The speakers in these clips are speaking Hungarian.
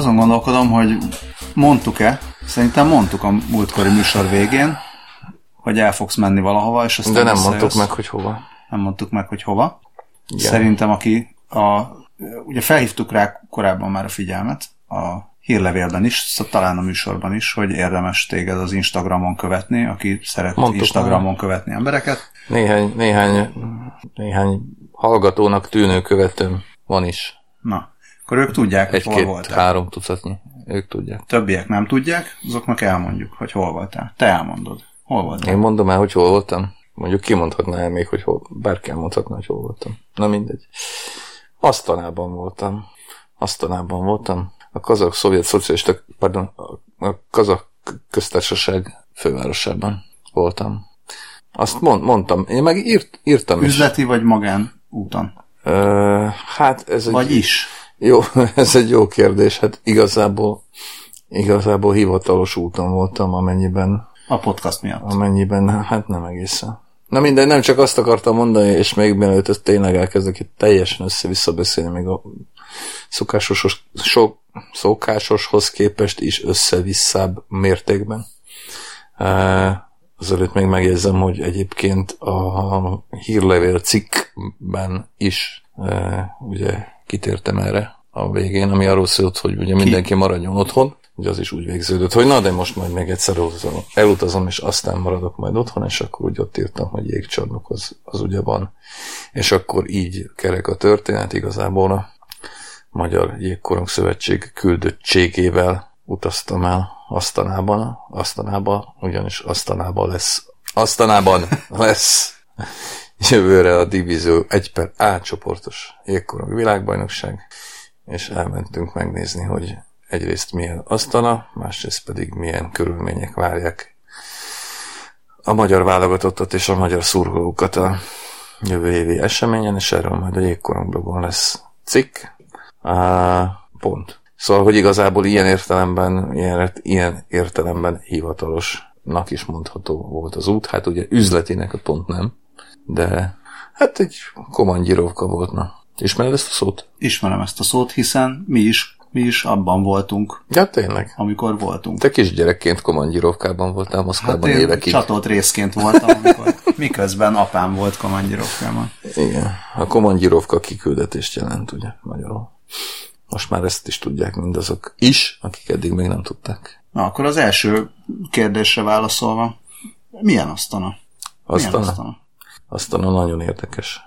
azon gondolkodom, hogy mondtuk-e, szerintem mondtuk a múltkori műsor végén, hogy el fogsz menni valahova, és aztán De nem mondtuk meg, hogy hova. Nem mondtuk meg, hogy hova. Igen. Szerintem, aki a, ugye felhívtuk rá korábban már a figyelmet, a hírlevélben is, szóval talán a műsorban is, hogy érdemes téged az Instagramon követni, aki szeret Mondtuk Instagramon követni embereket. Néhány, néhány, néhány hallgatónak tűnő követőm van is. Na, akkor ők tudják, hogy hol Egy-két, voltál. három tucatnyi. Ők tudják. Többiek nem tudják, azoknak elmondjuk, hogy hol voltál. Te elmondod. Hol voltál? Én mondom el, hogy hol voltam. Mondjuk kimondhatná el még, hogy hol, bárki elmondhatná, hogy hol voltam. Na mindegy. Asztanában voltam. Asztanában voltam. A kazak szovjet szocialista, pardon, a- kazak köztársaság fővárosában voltam. Azt mond, mondtam, én meg írt, írtam is. Üzleti vagy magán úton? Ö, hát ez egy, Vagy is? Jó, ez egy jó kérdés. Hát igazából, igazából hivatalos úton voltam, amennyiben A podcast miatt. Amennyiben, hát nem egészen. Na mindegy, nem csak azt akartam mondani, és még mielőtt ezt tényleg elkezdek itt teljesen össze-vissza beszélni, még a szokásos, sok, szokásoshoz képest is össze-visszább mértékben. Azelőtt még megjegyzem, hogy egyébként a hírlevél cikkben is ugye kitértem erre a végén, ami arról szólt, hogy ugye mindenki maradjon otthon, ugye az is úgy végződött, hogy na, de most majd még egyszer elutazom, elutazom és aztán maradok majd otthon, és akkor úgy ott írtam, hogy jégcsarnok az, az ugye van. És akkor így kerek a történet, igazából a Magyar Jégkorong Szövetség küldöttségével utaztam el Asztanában, Asztanában, ugyanis Asztanában lesz, Asztanában lesz jövőre a Divízió 1 per A csoportos jégkorong világbajnokság, és elmentünk megnézni, hogy egyrészt milyen asztala, másrészt pedig milyen körülmények várják a magyar válogatottat és a magyar szurkolókat a jövő évi eseményen, és erről majd a jégkorong blogon lesz cikk. Uh, pont. Szóval, hogy igazából ilyen értelemben, ilyen, ilyen értelemben hivatalosnak is mondható volt az út. Hát ugye üzletinek a pont nem, de hát egy komandírovka volt, na. Ismered ezt a szót? Ismerem ezt a szót, hiszen mi is, mi is abban voltunk, Ja, tényleg. amikor voltunk. Te kisgyerekként komandírovkában voltál Moszkvában Hát én évekig. csatolt részként voltam, amikor, miközben apám volt komandírovkában. Igen, a komandírovka kiküldetést jelent, ugye, magyarul. Most már ezt is tudják mindazok is, akik eddig még nem tudták. Na, akkor az első kérdésre válaszolva, milyen asztana? Milyen Aztán, asztana? Aztán nagyon érdekes.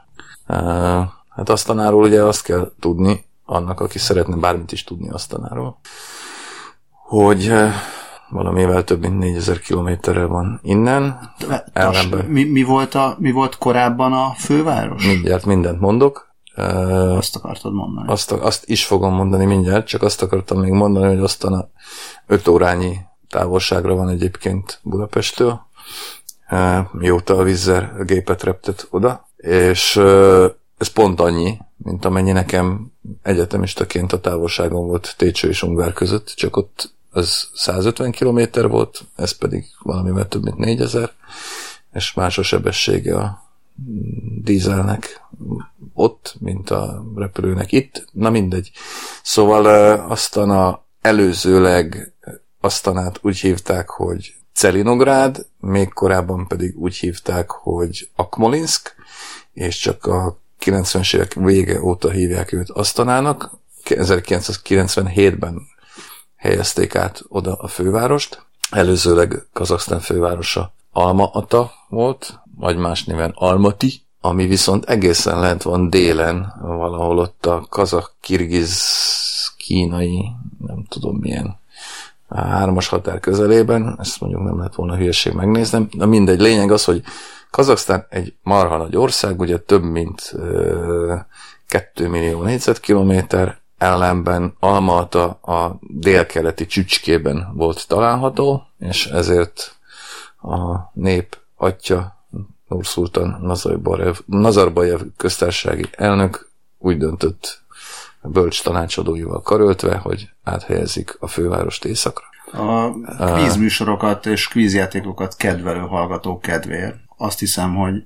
Hát Asztanáról ugye azt kell tudni, annak, aki szeretne bármit is tudni Asztanáról, hogy valamivel több mint 4000 kilométerre van innen, Le- ellenben. Mi, mi, volt a, mi volt korábban a főváros? mindjárt mindent mondok, Azt akartad mondani. azt, azt is fogom mondani mindjárt, csak azt akartam még mondani, hogy aztán a 5 órányi távolságra van egyébként Budapesttől, mióta a Vizzer gépet reptet oda, és ez pont annyi, mint amennyi nekem egyetemistaként a távolságom volt Técső és Ungvár között, csak ott az 150 km volt, ez pedig valamivel több mint 4000, és más a sebessége a dízelnek ott, mint a repülőnek itt. Na mindegy. Szóval aztán a előzőleg aztánát úgy hívták, hogy Celinográd, még korábban pedig úgy hívták, hogy Akmolinsk, és csak a 90-es évek vége óta hívják őt Asztanának. 1997-ben helyezték át oda a fővárost. Előzőleg Kazaksztán fővárosa Alma-Ata volt, vagy más néven Almati, ami viszont egészen lent van délen, valahol ott a kazak, kirgiz, kínai, nem tudom milyen a hármas határ közelében, ezt mondjuk nem lehet volna hülyeség megnéznem, de mindegy, lényeg az, hogy Kazaksztán egy marha nagy ország, ugye több mint ö, 2 millió négyzetkilométer, ellenben Almata a délkeleti csücskében volt található, és ezért a nép atya Nazarbayev, Nazarbayev köztársasági elnök úgy döntött bölcs tanácsadóival karöltve, hogy áthelyezik a fővárost északra. A kvízműsorokat és kvízjátékokat kedvelő hallgatók kedvéért. Azt hiszem, hogy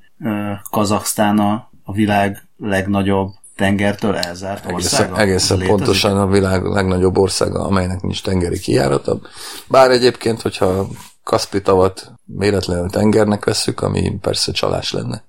Kazaksztán a, a világ legnagyobb tengertől elzárt országa? Egészen, egészen Létezik? pontosan a világ legnagyobb országa, amelynek nincs tengeri kijárata. Bár egyébként, hogyha Kaspi tavat méretlenül tengernek vesszük, ami persze csalás lenne.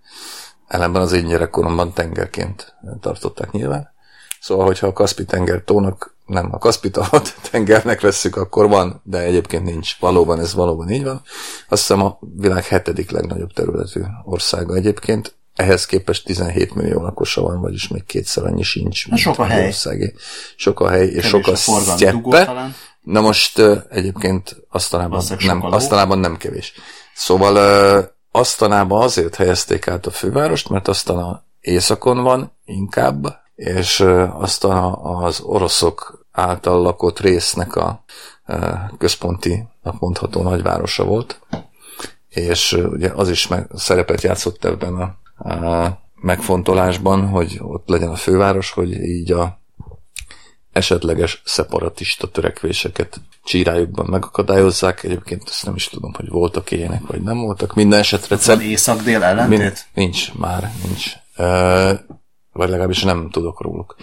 Ellenben az én gyerekkoromban tengerként tartották nyilván. Szóval, hogyha a Kaspi tenger tónak, nem, a Kaspi tengernek vesszük, akkor van, de egyébként nincs. Valóban ez valóban így van. Azt hiszem a világ hetedik legnagyobb területű országa egyébként. Ehhez képest 17 millió lakosa van, vagyis még kétszer annyi sincs. mint sok a hely. Országé. Sok a hely, és Kevés sok a a sztyeppe. Na most egyébként Valószínűleg nem, a. Asztanában nem kevés. Szóval ö, Asztanában azért helyezték át a fővárost, mert Asztana északon van inkább, és ö, Asztana az oroszok által lakott résznek a központinak mondható nagyvárosa volt, és ugye az is meg, szerepet játszott ebben a, a megfontolásban, hogy ott legyen a főváros, hogy így a esetleges szeparatista törekvéseket csírájukban megakadályozzák. Egyébként ezt nem is tudom, hogy voltak ilyenek, vagy nem voltak. Minden esetre Van észak-dél Min- ellentét? nincs, már nincs. Vagy legalábbis nem tudok róluk.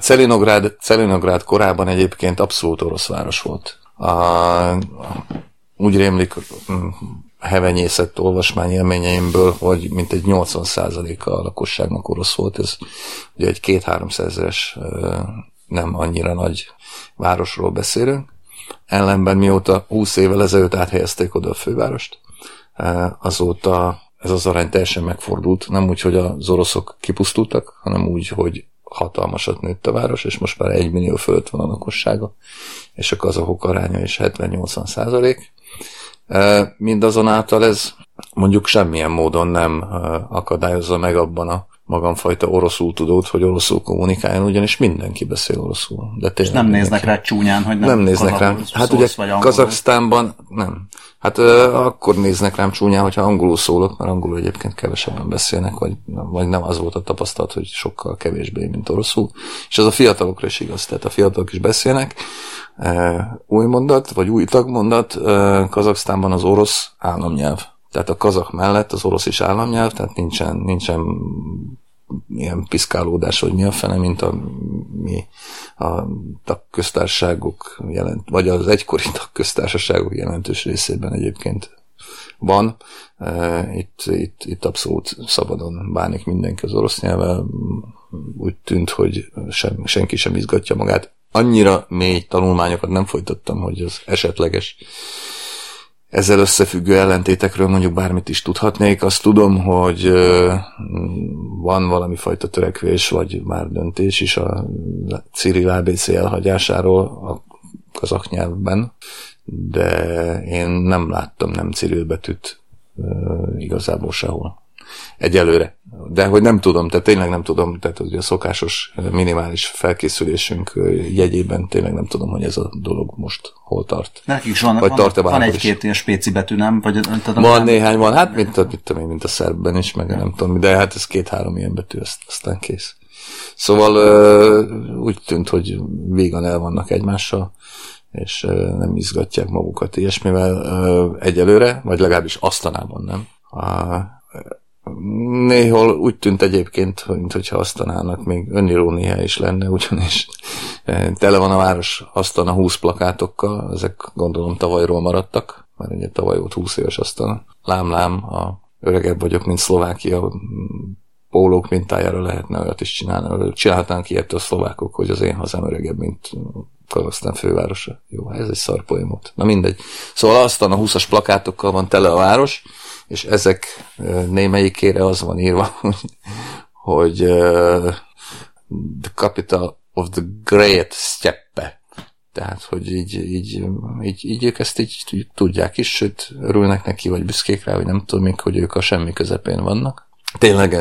Celinográd, Celinográd korábban egyébként abszolút orosz város volt. Uh, úgy rémlik mm, hevenyészett olvasmány élményeimből, hogy mintegy 80%-a a lakosságnak orosz volt. Ez ugye egy két-háromszázeres nem annyira nagy városról beszélünk. Ellenben mióta 20 évvel ezelőtt áthelyezték oda a fővárost, azóta ez az arány teljesen megfordult. Nem úgy, hogy az oroszok kipusztultak, hanem úgy, hogy hatalmasat nőtt a város, és most már egy millió fölött van a lakossága, és a kazahok aránya is 70-80 százalék. Mindazonáltal ez mondjuk semmilyen módon nem akadályozza meg abban a magamfajta oroszul tudót, hogy oroszul kommunikáljon, ugyanis mindenki beszél oroszul. De tényleg Nem mindenki. néznek rá csúnyán, hogy nem, Nem néznek kazahul Hát ugye. Kazaksztánban nem. Hát ö, akkor néznek rám csúnyán, hogyha angolul szólok, mert angolul egyébként kevesebben beszélnek, vagy, vagy nem az volt a tapasztalat, hogy sokkal kevésbé, mint oroszul. És ez a fiatalokra is igaz, tehát a fiatalok is beszélnek. Új mondat, vagy új tagmondat, Kazaksztánban az orosz államnyelv. Tehát a kazak mellett az orosz is államnyelv, tehát nincsen, nincsen ilyen piszkálódás, hogy mi a fene, mint a, mi a tagköztárságok jelent, vagy az egykori tagköztársaságok jelentős részében egyébként van. E, Itt, itt, itt abszolút szabadon bánik mindenki az orosz nyelvvel. Úgy tűnt, hogy sem, senki sem izgatja magát. Annyira mély tanulmányokat nem folytattam, hogy az esetleges ezzel összefüggő ellentétekről mondjuk bármit is tudhatnék. Azt tudom, hogy van valami fajta törekvés, vagy már döntés is a Cyril ABC elhagyásáról a kazak nyelvben, de én nem láttam nem Cyril betűt igazából sehol. Egyelőre. De hogy nem tudom, tehát tényleg nem tudom, tehát ugye a szokásos minimális felkészülésünk jegyében tényleg nem tudom, hogy ez a dolog most hol tart. Nekik is van, Vagy van, tart-e van egy-két ilyen spéci betű, nem? Vagy, tehát Van nem- néhány, van, hát mint a, mint, a, mint a szerbben is, meg nem tudom, de hát ez két-három ilyen betű, azt, aztán kész. Szóval úgy tűnt, hogy végan el vannak egymással, és nem izgatják magukat ilyesmivel egyelőre, vagy legalábbis asztanában nem. Néhol úgy tűnt egyébként, mintha asztanának még önirónia is lenne, ugyanis eh, tele van a város asztana 20 plakátokkal, ezek gondolom tavalyról maradtak, mert ugye tavaly volt 20 éves asztana. Lám-lám, a öregebb vagyok, mint Szlovákia, pólók mintájára lehetne olyat is csinálni. Csinálhatnánk ilyet a szlovákok, hogy az én hazám öregebb, mint Kazasztán fővárosa. Jó, ez egy szar poém volt. Na mindegy. Szóval aztán a 20-as plakátokkal van tele a város, és ezek némelyikére az van írva, hogy, the capital of the great steppe. Tehát, hogy így, így, így, így ők ezt így, tudják is, sőt, örülnek neki, vagy büszkék rá, vagy nem tudom még, hogy ők a semmi közepén vannak. Tényleg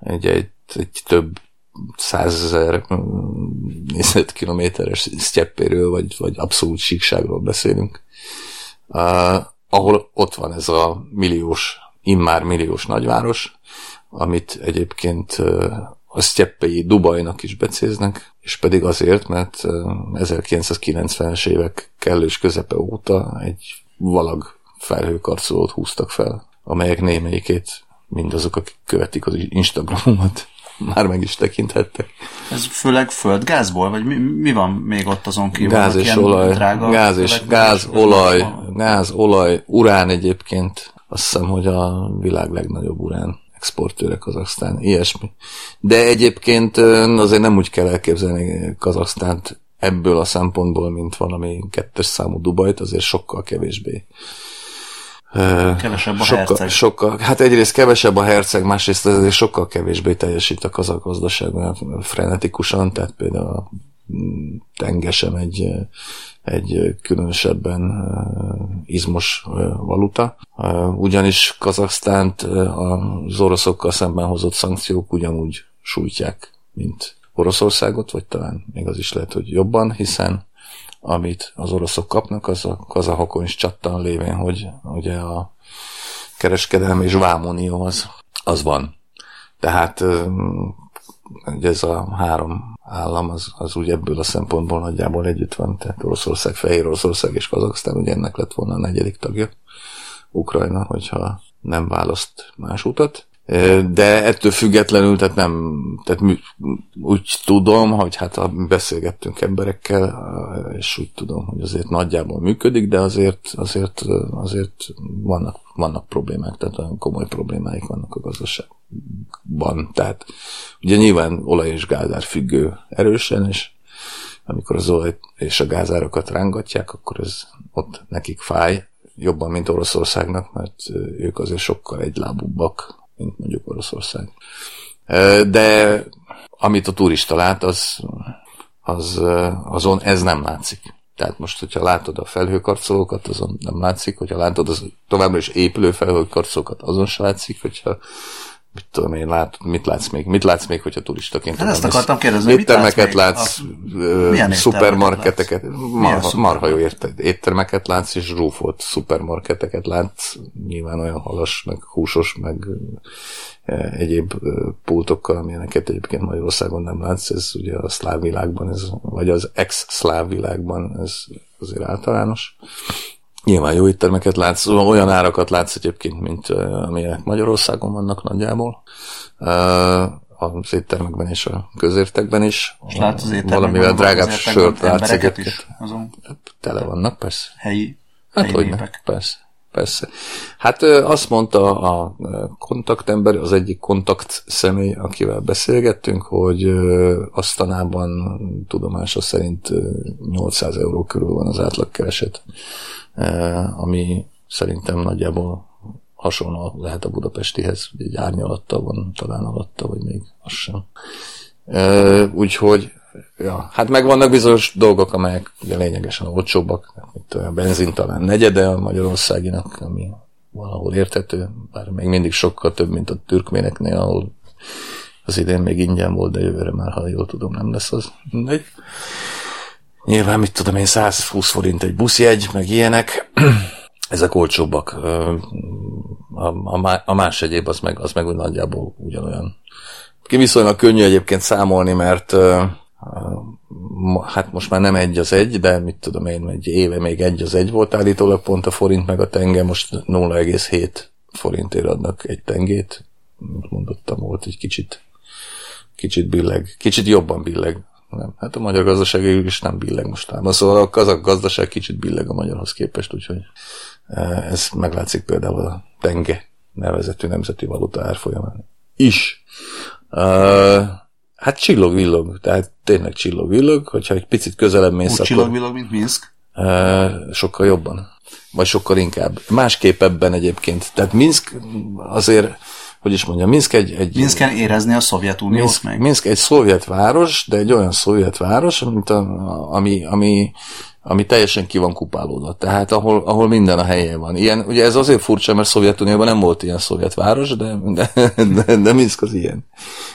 egy, egy, egy több százezer négyzetkilométeres sztyeppéről, vagy, vagy abszolút síkságról beszélünk. Ahol ott van ez a milliós, immár milliós nagyváros, amit egyébként a sztyeppei Dubajnak is becéznek, és pedig azért, mert uh, 1990-es évek kellős közepe óta egy valag felhőkarcolót húztak fel, amelyek némelyikét mindazok, akik követik az Instagramomat, már meg is tekinthettek. Ez főleg földgázból, vagy mi, mi van még ott azon kívül? Gáz és olaj, drága gáz és gáz, olaj, gáz, olaj, urán egyébként. Azt hiszem, hogy a világ legnagyobb urán exportőre Kazaksztán, ilyesmi. De egyébként azért nem úgy kell elképzelni Kazaksztánt ebből a szempontból, mint valami kettes számú Dubajt, azért sokkal kevésbé Kevesebb a sokkal, herceg. Sokkal, hát egyrészt kevesebb a herceg, másrészt azért sokkal kevésbé teljesít a kazak gazdaság, mert frenetikusan, tehát például a mm, tenge sem egy, egy különösebben izmos valuta. Ugyanis Kazaksztánt az oroszokkal szemben hozott szankciók ugyanúgy sújtják, mint Oroszországot, vagy talán még az is lehet, hogy jobban, hiszen amit az oroszok kapnak, az a kazahokon is csattan lévén, hogy ugye a kereskedelmi és vámunió az, az van. Tehát ugye ez a három állam az, az úgy ebből a szempontból nagyjából együtt van, tehát Oroszország, Fehér Oroszország és Kazaksztán, ugye ennek lett volna a negyedik tagja, Ukrajna, hogyha nem választ más utat. De ettől függetlenül, tehát nem, tehát úgy tudom, hogy hát beszélgettünk emberekkel, és úgy tudom, hogy azért nagyjából működik, de azért, azért, azért vannak, vannak problémák, tehát olyan komoly problémáik vannak a gazdaságban. Tehát ugye nyilván olaj és gázár függő erősen, és amikor az olaj és a gázárakat rángatják, akkor ez ott nekik fáj, jobban, mint Oroszországnak, mert ők azért sokkal egylábúbbak mint mondjuk Oroszország. De amit a turista lát, az, az, azon ez nem látszik. Tehát most, hogyha látod a felhőkarcolókat, azon nem látszik, hogyha látod az továbbra is épülő felhőkarcolókat, azon se látszik, hogyha mit tudom én, lát, mit látsz még, mit látsz még, hogyha turistaként hát ezt akartam kérdezni, éttermeket látsz, látsz szupermarketeket, marha, marha jó érted, éttermeket látsz, és zsúfolt szupermarketeket látsz, nyilván olyan halas, meg húsos, meg egyéb pultokkal, amilyeneket egyébként Magyarországon nem látsz, ez ugye a szláv világban, ez, vagy az ex-szláv világban ez azért általános. Nyilván jó éttermeket látsz, olyan árakat látsz egyébként, mint amilyenek Magyarországon vannak nagyjából. Az éttermekben és a közértekben is. És látsz az Valamivel drágább sört látsz is azon. Tele vannak, persze. Helyi, hát helyi hogy népek. persze. Persze. Hát azt mondta a kontaktember, az egyik kontakt személy, akivel beszélgettünk, hogy aztanában tudomása szerint 800 euró körül van az átlagkereset ami szerintem nagyjából hasonló lehet a budapestihez, egy árnyalatta van, talán alatta, vagy még az sem. Úgyhogy, ja, hát meg vannak bizonyos dolgok, amelyek ugye lényegesen olcsóbbak, mint a benzin talán negyede a Magyarországinak, ami valahol értető, bár még mindig sokkal több, mint a türkméneknél, ahol az idén még ingyen volt, de jövőre már, ha jól tudom, nem lesz az. Mindegy. Nyilván, mit tudom én, 120 forint egy buszjegy, meg ilyenek. Ezek olcsóbbak. A, a, a más egyéb az meg, az meg úgy nagyjából ugyanolyan. Ki viszonylag könnyű egyébként számolni, mert hát most már nem egy az egy, de mit tudom én, egy éve még egy az egy volt állítólag pont a forint meg a tenge, most 0,7 forintért adnak egy tengét. Mondottam, volt egy kicsit kicsit billeg, kicsit jobban billeg nem. Hát a magyar gazdaság is nem billeg mostában. Szóval a kazak gazdaság kicsit billeg a magyarhoz képest, úgyhogy e, ez meglátszik például a tenge nevezetű nemzeti valuta árfolyamán is. Uh, hát csillog-villog, tehát tényleg csillog-villog, hogyha egy picit közelebb mész, Úgy csillog-villog, mint Minsk? Uh, sokkal jobban. Vagy sokkal inkább. Másképp ebben egyébként. Tehát Minsk azért hogy is mondjam, Minsk egy... egy Minsken érezni a Szovjetuniót Minsk, meg. Minsk egy szovjet város, de egy olyan szovjet város, mint a, ami, ami, ami teljesen ki van kupálódva. Tehát ahol, ahol minden a helyén van. Ilyen, ugye ez azért furcsa, mert Szovjetunióban nem volt ilyen szovjet város, de, de, de, de Minsk az ilyen.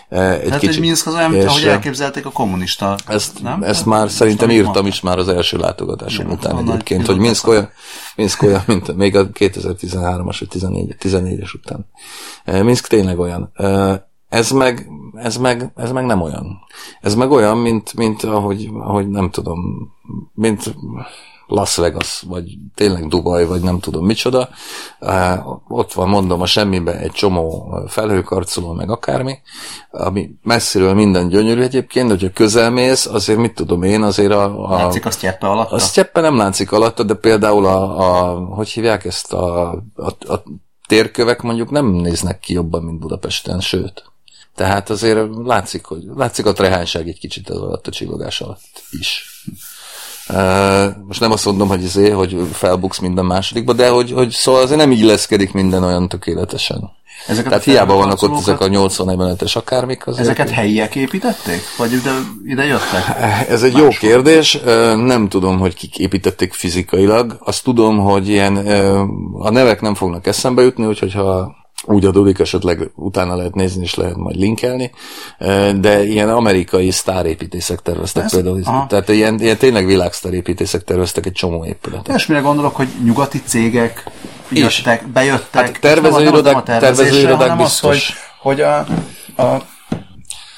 E, egy hát, kicsit. hogy Minsk az olyan, mint ahogy elképzelték a kommunista. Ezt, nem? ezt már Most szerintem írtam mondta. is már az első látogatásom után hát egyébként, hogy Minsk olyan, Minsk olyan, mint még a 2013-as vagy 14, 14-es után. E, Minsk tényleg olyan. E, ez meg, ez meg, ez meg nem olyan. Ez meg olyan, mint, mint ahogy, ahogy nem tudom, mint Las Vegas, vagy tényleg Dubaj, vagy nem tudom micsoda. Ott van, mondom, a semmibe egy csomó felhőkarcoló, meg akármi, ami messziről minden gyönyörű egyébként, hogyha közelmész, azért mit tudom én, azért a... a látszik a sztyeppe alatt? A sztyeppe nem látszik alatta, de például a, a hogy hívják ezt, a, a, a térkövek mondjuk nem néznek ki jobban, mint Budapesten, sőt. Tehát azért látszik, hogy látszik a trehányság egy kicsit az alatt a csillogás alatt is. most nem azt mondom, hogy izé, hogy felbuksz minden másodikba, de hogy, hogy szóval azért nem illeszkedik minden olyan tökéletesen. Ezeket Tehát hiába vannak ott ezek a 80-45-es akármik. Azért ezeket helyiek építették? Vagy ide, ide jöttek? Ez egy Máshol. jó kérdés. Nem tudom, hogy kik építették fizikailag. Azt tudom, hogy ilyen a nevek nem fognak eszembe jutni, úgyhogy ha úgy adódik, esetleg utána lehet nézni, és lehet majd linkelni, de ilyen amerikai sztárépítészek terveztek Ez, például. Aha. Tehát ilyen, ilyen tényleg világsztárépítészek terveztek egy csomó épületet. És mire gondolok, hogy nyugati cégek jöttek, bejöttek. Hát tervezőirodák, tervezőirodák biztos. Az, hogy, hogy a, a,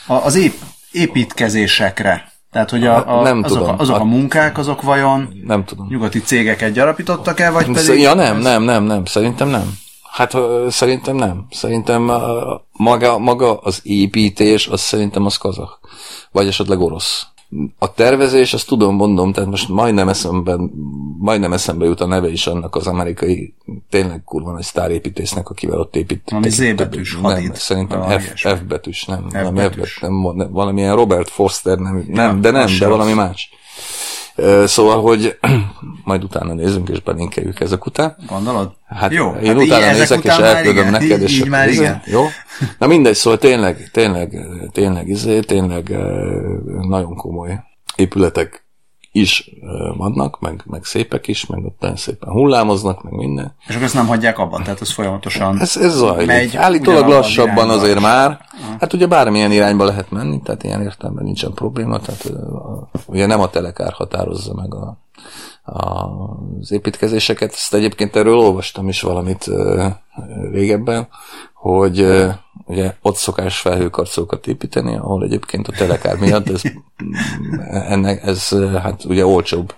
a, az ép, építkezésekre tehát, hogy a, a, nem azok, tudom. A, azok a munkák, azok vajon nem tudom. nyugati cégeket gyarapítottak el, vagy pedig... Ja, nem, nem, nem, nem, szerintem nem. Hát szerintem nem. Szerintem maga, maga az építés, az szerintem az kazak. Vagy esetleg orosz. A tervezés, azt tudom, mondom, tehát most majdnem eszembe, majdnem eszembe jut a neve is annak az amerikai, tényleg kurva nagy sztárépítésznek, akivel ott épít. Ami Z betűs, Nem, szerintem F, F betűs, nem. F valami betűs. F betűs, nem, valamilyen Robert Foster, nem, nem ja, de nem, de valami más. Szóval, hogy majd utána nézzünk, és belinkeljük ezek után. Gondolod? Hát Jó, én hát utána nézek, és elküldöm neked, és így, így már igen. Jó? Na mindegy, szóval tényleg, tényleg, tényleg, izé, tényleg nagyon komoly épületek is vannak, meg, meg szépek is, meg ott szépen hullámoznak, meg minden. És akkor ezt nem hagyják abban, tehát ez folyamatosan Ez, ez zajlik. Megy Állítólag lassabban azért már. Hát ugye bármilyen irányba lehet menni, tehát ilyen értelemben nincsen probléma, tehát ugye nem a telekár határozza meg a, a, az építkezéseket. Ezt egyébként erről olvastam is valamit régebben, hogy ugye ott szokás felhőkarcolókat építeni, ahol egyébként a telekár miatt ez, ennek, ez hát ugye olcsóbb.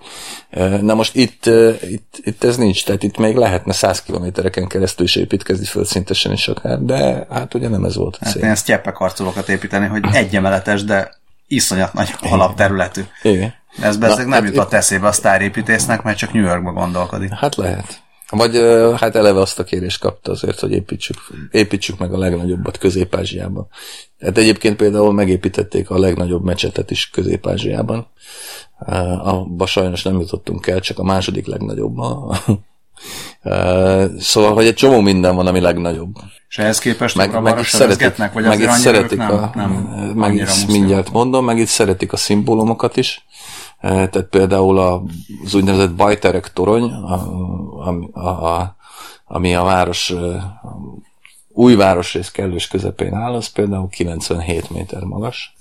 Na most itt, itt, itt ez nincs, tehát itt még lehetne 100 kilométereken keresztül is építkezni földszintesen is akár, de hát ugye nem ez volt a cél. Hát ilyen sztyeppek építeni, hogy egy emeletes, de iszonyat nagy alapterületű. Igen. Ez bezzeg nem hát jutott eszébe a sztárépítésznek, mert csak New Yorkba gondolkodik. Hát lehet. Vagy hát eleve azt a kérést kapta azért, hogy építsük, építsük meg a legnagyobbat Közép-Ázsiában. Hát egyébként például megépítették a legnagyobb mecsetet is Közép-Ázsiában. Abba sajnos nem jutottunk el, csak a második legnagyobb. Szóval, hogy egy csomó minden van, ami legnagyobb. És ehhez képest meg, meg itt szeretik, vagy meg itt szeretik nem, a, nem meg itt mindjárt mondom, meg itt szeretik a szimbólumokat is. Tehát például az úgynevezett Bajterek torony, ami a, a, ami a város a új városrész kellős közepén áll, az például 97 méter magas,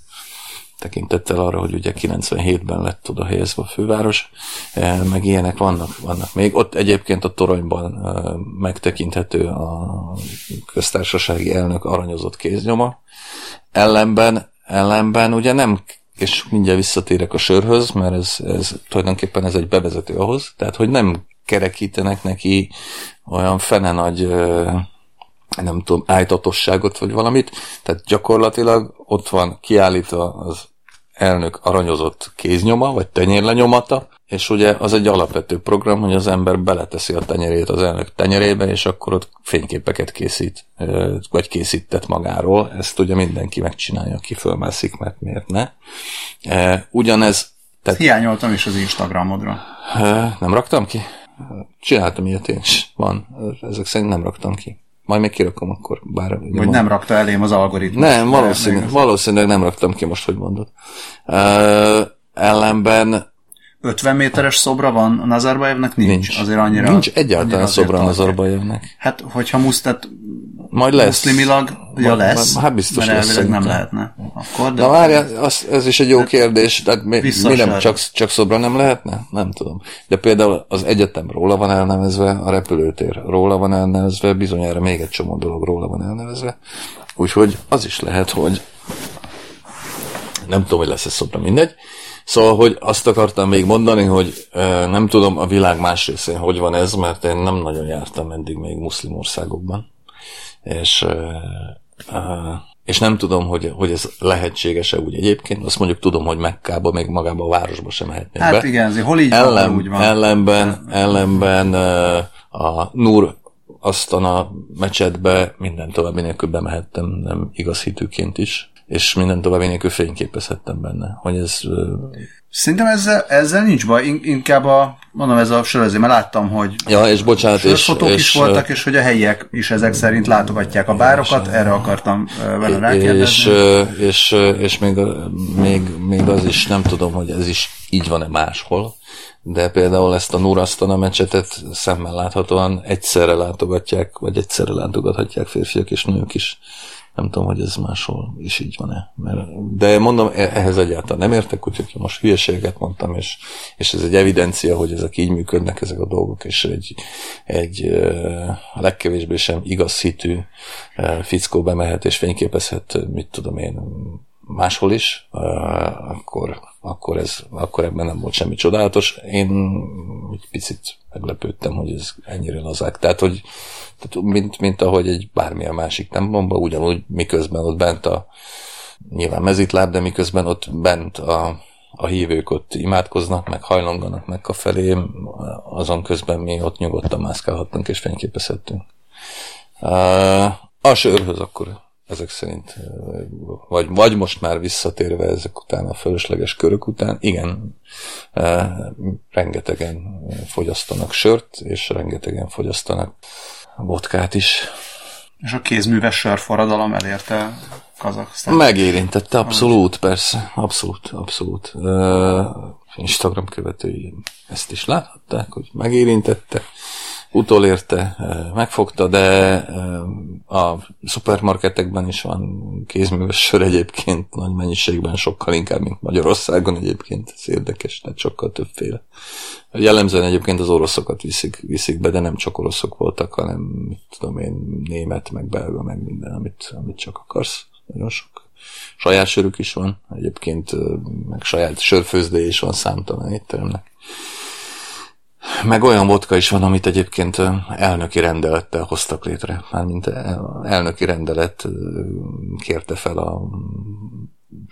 tekintettel arra, hogy ugye 97-ben lett oda helyezve a főváros, meg ilyenek vannak, vannak még. Ott egyébként a toronyban megtekinthető a köztársasági elnök aranyozott kéznyoma. Ellenben, ellenben ugye nem és mindjárt visszatérek a sörhöz, mert ez, ez tulajdonképpen ez egy bevezető ahhoz, tehát hogy nem kerekítenek neki olyan fene nagy nem tudom, állítatosságot vagy valamit, tehát gyakorlatilag ott van kiállítva az elnök aranyozott kéznyoma, vagy tenyérlenyomata, és ugye az egy alapvető program, hogy az ember beleteszi a tenyerét az elnök tenyerébe, és akkor ott fényképeket készít, vagy készített magáról. Ezt ugye mindenki megcsinálja, aki fölmászik, mert miért ne. Ugyanez... Tehát... Hiányoltam is az Instagramodra. Nem raktam ki? Csináltam ilyet én is. Van. Ezek szerint nem raktam ki. Majd még kirakom akkor, bár... Vagy nem rakta elém az algoritmus. Nem, valószínű, valószínűleg nem raktam ki most, hogy mondod. Uh, ellenben 50 méteres szobra van a Nazarbayevnek? Nincs. Nincs. Azért annyira, Nincs egyáltalán annyira szobra a Nazarbayevnek. Hát, hogyha musztet majd lesz. Muszlimilag, ja lesz. Hát biztos mert lesz nem lehetne. Akkor, de Na várjál, az, ez is egy jó kérdés. Tehát mi, mi nem, csak, csak szobra nem lehetne? Nem tudom. De például az egyetem róla van elnevezve, a repülőtér róla van elnevezve, bizonyára még egy csomó dolog róla van elnevezve. Úgyhogy az is lehet, hogy nem tudom, hogy lesz-e szobra, mindegy. Szóval, hogy azt akartam még mondani, hogy nem tudom a világ más részén hogy van ez, mert én nem nagyon jártam eddig még muszlim országokban. És és nem tudom, hogy, hogy ez lehetséges-e úgy egyébként. Azt mondjuk tudom, hogy Mekkába, még magába a városba sem mehetnék hát be. Hát igen, azért hol így Ellen, van, úgy van. Ellenben, ellenben a Nur Asztana mecsetbe minden további nélkül bemehettem, nem igaz hitűként is, és minden további nélkül fényképezhettem benne, hogy ez... Szerintem ezzel, ezzel nincs baj, inkább a, mondom, ez a söröző, mert láttam, hogy ja, és bocsánat, és, fotók és, is voltak, és hogy a helyiek is ezek szerint látogatják a bárokat, és, erre akartam vele rákérdezni. És, és, és még, még, még az is, nem tudom, hogy ez is így van-e máshol, de például ezt a Nurasztana meccsetet szemmel láthatóan egyszerre látogatják, vagy egyszerre látogathatják férfiak és nők is. Nem tudom, hogy ez máshol is így van-e. Mert, de mondom, e- ehhez egyáltalán nem értek, úgyhogy most hülyeséget mondtam, és, és ez egy evidencia, hogy ezek így működnek, ezek a dolgok, és egy, egy a legkevésbé sem igaz hitű fickó bemehet és fényképezhet, mit tudom én, máshol is, akkor, akkor, ez, akkor ebben nem volt semmi csodálatos. Én egy picit meglepődtem, hogy ez ennyire lazák. Tehát, hogy tehát mint, mint ahogy egy bármilyen másik templomba, ugyanúgy miközben ott bent a nyilván mezitláb, de miközben ott bent a, a hívők ott imádkoznak, meg hajlonganak meg a felé, azon közben mi ott nyugodtan mászkálhattunk és fényképezhettünk. A sörhöz akkor ezek szerint, vagy, vagy most már visszatérve ezek után a fölösleges körök után, igen, rengetegen fogyasztanak sört, és rengetegen fogyasztanak vodkát is. És a kézműves sörforradalom elérte Kazaksztán? Megérintette, abszolút, persze, abszolút, abszolút. Instagram követői ezt is láthatták, hogy megérintette utolérte, megfogta, de a szupermarketekben is van kézműves sör egyébként nagy mennyiségben, sokkal inkább, mint Magyarországon egyébként, ez érdekes, tehát sokkal többféle. Jellemzően egyébként az oroszokat viszik, viszik be, de nem csak oroszok voltak, hanem mit tudom én, német, meg belga, meg minden, amit, amit csak akarsz. Nagyon sok. Saját sörük is van, egyébként meg saját sörfőzdé is van számtalan étteremnek. Meg olyan vodka is van, amit egyébként elnöki rendelettel hoztak létre. Mármint elnöki rendelet kérte fel a,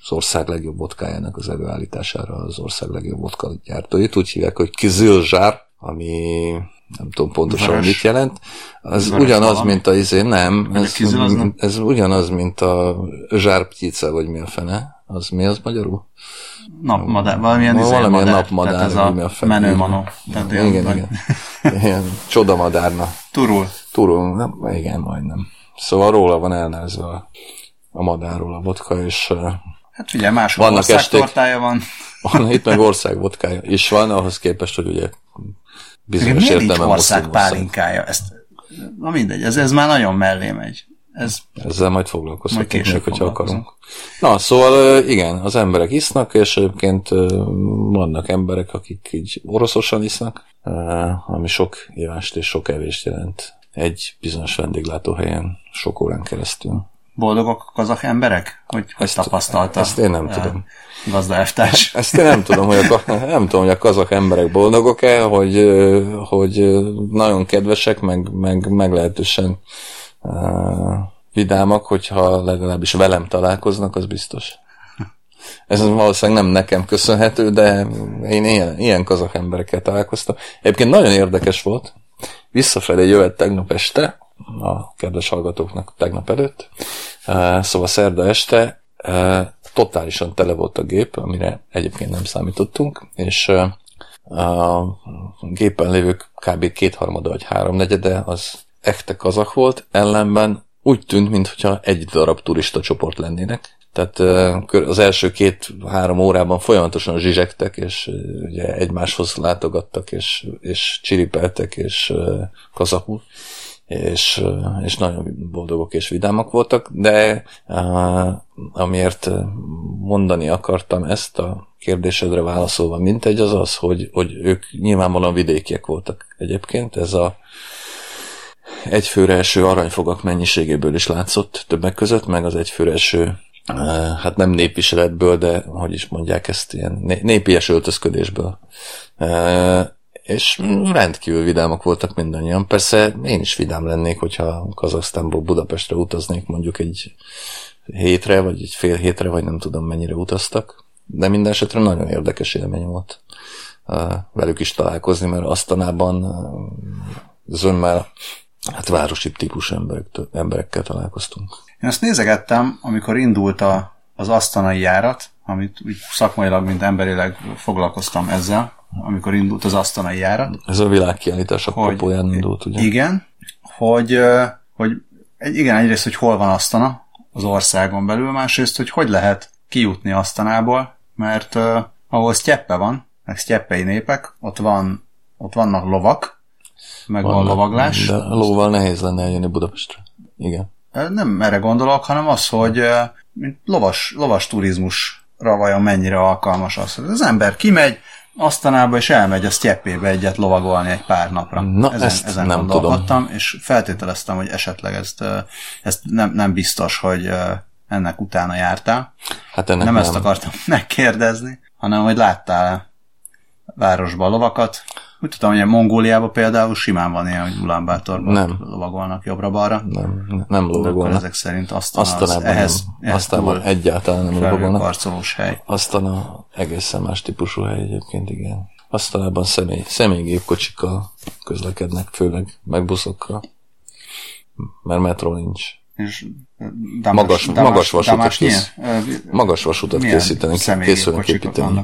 az ország legjobb vodkájának az előállítására az ország legjobb vodka gyártóit. Úgy hívják, hogy Kizilzsár, ami nem tudom pontosan Veres. mit jelent. Az Veres ugyanaz, valami. mint a izé, nem. Ez, ez ugyanaz, mint a zsárptyica, vagy mi a fene. Az mi az magyarul? Napmadár, valamilyen, izé valamilyen madár, napmadár, tehát ez a, a menőmanó. Tehát igen, igen, igen. Ilyen csodamadárna. Turul. Turul, nem, igen, majdnem. Szóval róla van elnevezve a, a madárról a vodka, és Hát ugye máshol országtortája van. Van, itt meg országvodkája is van, ahhoz képest, hogy ugye bizonyos értelemben ország pálinkája. Ezt, na mindegy, ez, ez már nagyon mellé megy. Ez Ezzel majd foglalkozhatunk még, hogyha akarunk. Na, szóval igen, az emberek isznak, és egyébként vannak emberek, akik így oroszosan isznak, ami sok ívást és sok evést jelent egy bizonyos vendéglátóhelyen sok órán keresztül. Boldogok a kazak emberek? Hogy, hogy ezt, tapasztalta? Ezt én nem tudom. Gazdaeftárs. Ezt én nem tudom, hogy a, nem tudom, hogy a kazak emberek boldogok-e, hogy, hogy nagyon kedvesek, meg, meg meglehetősen vidámak, hogyha legalábbis velem találkoznak, az biztos. Ez valószínűleg nem nekem köszönhető, de én ilyen, ilyen kazak emberekkel találkoztam. Egyébként nagyon érdekes volt. Visszafelé jövet tegnap este, a kedves hallgatóknak tegnap előtt, szóval szerda este totálisan tele volt a gép, amire egyébként nem számítottunk, és a gépen lévők kb. kétharmada vagy háromnegyede az ekte kazak volt, ellenben úgy tűnt, mintha egy darab turista csoport lennének. Tehát az első két-három órában folyamatosan zsizsegtek, és ugye egymáshoz látogattak, és, és csiripeltek, és kazakul, és, és nagyon boldogok és vidámak voltak, de amiért mondani akartam ezt a kérdésedre válaszolva mintegy, az az, hogy, hogy ők nyilvánvalóan vidékiek voltak egyébként. Ez a egyfőre eső aranyfogak mennyiségéből is látszott többek között, meg az egyfőre eső hát nem népviseletből, de hogy is mondják ezt, ilyen népies öltözködésből. És rendkívül vidámak voltak mindannyian. Persze én is vidám lennék, hogyha Kazasztánból Budapestre utaznék mondjuk egy hétre, vagy egy fél hétre, vagy nem tudom mennyire utaztak. De minden esetre nagyon érdekes élmény volt velük is találkozni, mert Asztanában zömmel hát városi típus emberek, emberekkel találkoztunk. Én ezt nézegettem, amikor indult a, az asztanai járat, amit úgy szakmailag, mint emberileg foglalkoztam ezzel, amikor indult az asztanai járat. Ez a világkiállítás a kapuján indult, ugye? Igen, hogy, hogy igen, egyrészt, hogy hol van asztana az országon belül, másrészt, hogy hogy lehet kijutni asztanából, mert uh, ahol sztyeppe van, meg sztyeppei népek, ott, van, ott vannak lovak, meg van, van lovaglás. De lóval nehéz lenne eljönni Budapestre. Igen. Nem erre gondolok, hanem az, hogy mint lovas, lovas turizmusra vajon mennyire alkalmas az. Az ember kimegy, Asztanába, és elmegy a sztyeppébe egyet lovagolni egy pár napra. Na, ezen, ezt ezen nem tudom. és feltételeztem, hogy esetleg ezt, ezt nem, nem biztos, hogy ennek utána jártál. Hát ennek nem, nem ezt akartam megkérdezni, hanem hogy láttál városba lovakat. Úgy tudom, hogy Mongóliában például simán van ilyen, hogy Ulánbátorban nem. lovagolnak jobbra-balra. Nem, nem lovagolnak. ezek szerint aztán az, ehhez, nem. Aztán egyáltalán nem lovagolnak. Karcolós hely. Aztán a egészen más típusú hely egyébként, igen. Aztán személy, személygépkocsikkal közlekednek, főleg meg buszokkal. Mert metró nincs. És Damas, magas, Damas, magas vasutat, Damas kész, magas vasutat készíteni, készülnek építeni.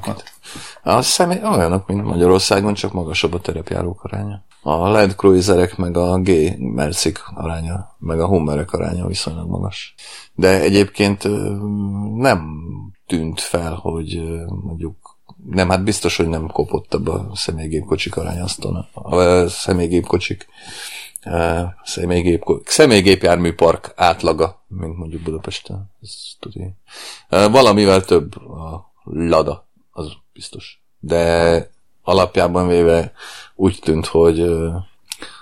A személy olyanok, mint Magyarországon, csak magasabb a terepjárók aránya. A Land Cruiserek meg a G Mercik aránya, meg a Hummerek aránya viszonylag magas. De egyébként nem tűnt fel, hogy mondjuk nem, hát biztos, hogy nem kopott a személygépkocsik arány aztán a személygépkocsik személygép, személygépjármű park átlaga, mint mondjuk Budapesten. Ez tudja. Valamivel több a Lada, biztos. De alapjában véve úgy tűnt, hogy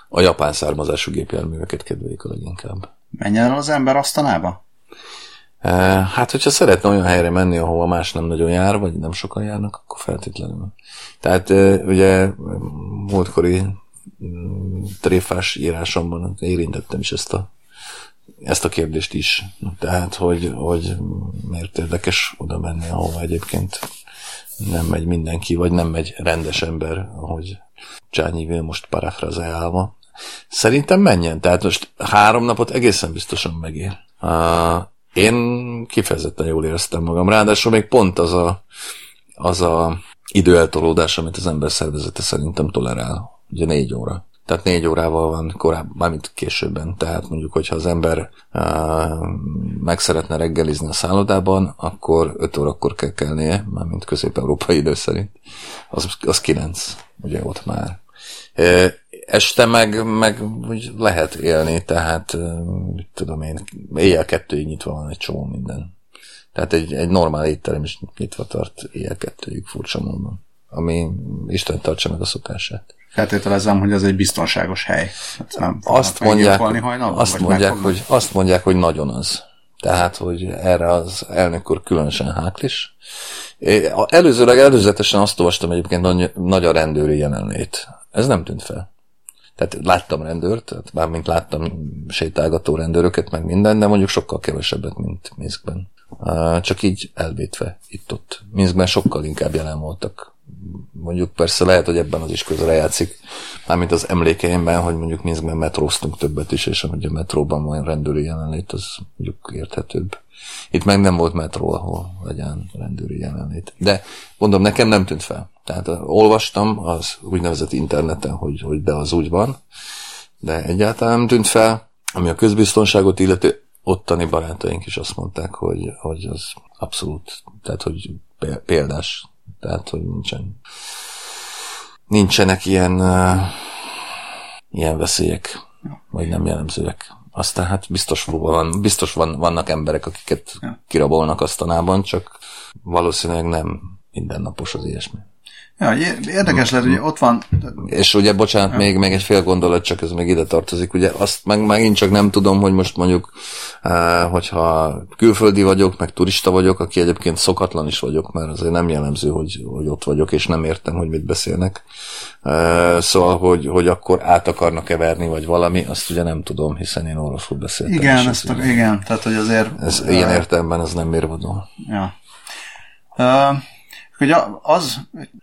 a japán származású gépjárműveket kedvelik a leginkább. Menjen el az ember asztanába? Hát, hogyha szeretne olyan helyre menni, ahova más nem nagyon jár, vagy nem sokan járnak, akkor feltétlenül. Tehát ugye múltkori tréfás írásomban érintettem is ezt a, ezt a kérdést is. Tehát, hogy, hogy miért érdekes oda menni, ahova egyébként nem megy mindenki, vagy nem megy rendes ember, ahogy Csányi most parafrazeálva. Szerintem menjen, tehát most három napot egészen biztosan megér. Uh, én kifejezetten jól éreztem magam, ráadásul még pont az a, az a időeltolódás, amit az ember szervezete szerintem tolerál ugye négy óra. Tehát négy órával van korábban, mármint későbben. Tehát mondjuk, hogyha az ember uh, meg szeretne reggelizni a szállodában, akkor öt órakor kell kelnie, mármint közép-európai idő szerint. Az, az kilenc, ugye ott már. Este meg, meg lehet élni, tehát tudom én, éjjel kettőig nyitva van egy csomó minden. Tehát egy, egy normál étterem is nyitva tart éjjel kettőig furcsa módon, ami Isten tartsa meg a szokását. Feltételezem, hogy ez egy biztonságos hely. Hát nem azt mondják, hajnal, azt, mondják hogy, azt mondják, hogy nagyon az. Tehát, hogy erre az elnök úr különösen háklis. Előzőleg, előzetesen azt olvastam egyébként, nagy, nagy a rendőri jelenlét. Ez nem tűnt fel. Tehát láttam rendőrt, tehát bármint láttam sétálgató rendőröket, meg minden, de mondjuk sokkal kevesebbet, mint Minskben. Csak így elvétve itt-ott. Minskben sokkal inkább jelen voltak mondjuk persze lehet, hogy ebben az is közre játszik, mármint az emlékeimben, hogy mondjuk Minskben metróztunk többet is, és hogy a metróban van rendőri jelenlét, az mondjuk érthetőbb. Itt meg nem volt metró, ahol legyen rendőri jelenlét. De mondom, nekem nem tűnt fel. Tehát olvastam az úgynevezett interneten, hogy, hogy de az úgy van, de egyáltalán nem tűnt fel. Ami a közbiztonságot illeti, ottani barátaink is azt mondták, hogy, hogy az abszolút, tehát hogy példás tehát, hogy nincsen, nincsenek ilyen, uh, ilyen veszélyek, vagy nem jellemzőek. Aztán hát biztos, van, biztos van, vannak emberek, akiket kirabolnak asztanában, csak valószínűleg nem mindennapos az ilyesmi. Ja, érdekes lehet, hogy ott van, És ugye, bocsánat, még, még egy fél gondolat, csak ez még ide tartozik. Ugye azt meg, megint csak nem tudom, hogy most mondjuk, eh, hogyha külföldi vagyok, meg turista vagyok, aki egyébként szokatlan is vagyok, mert azért nem jellemző, hogy, hogy ott vagyok, és nem értem, hogy mit beszélnek. Eh, Szóval, hogy, hogy akkor át akarnak everni, vagy valami, azt ugye nem tudom, hiszen én oroszul beszéltem. igen, ezt, igen, tehát hogy azért... ez ilyen értelemben ez nem mérvadó. Ja. Uh, ugye az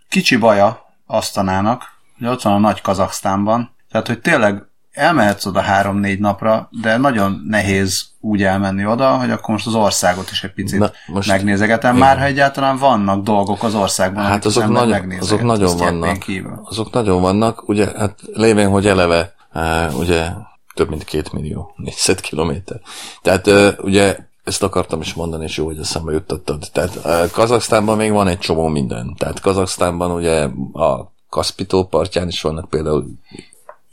kicsi baja Asztanának, hogy ott van a nagy Kazaksztánban, tehát hogy tényleg elmehetsz oda három-négy napra, de nagyon nehéz úgy elmenni oda, hogy akkor most az országot is egy picit Na, most- megnézegetem, már ha egyáltalán vannak dolgok az országban, Hát azok, nagyon, azok nagyon vannak. Kívül. Azok nagyon vannak, ugye, hát lévén, hogy eleve, uh, ugye, több mint két millió négyzetkilométer. Tehát uh, ugye ezt akartam is mondani, és jó, hogy eszembe juttattad. Tehát Kazaksztánban még van egy csomó minden. Tehát Kazaksztánban ugye a Kaszpitó partján is vannak például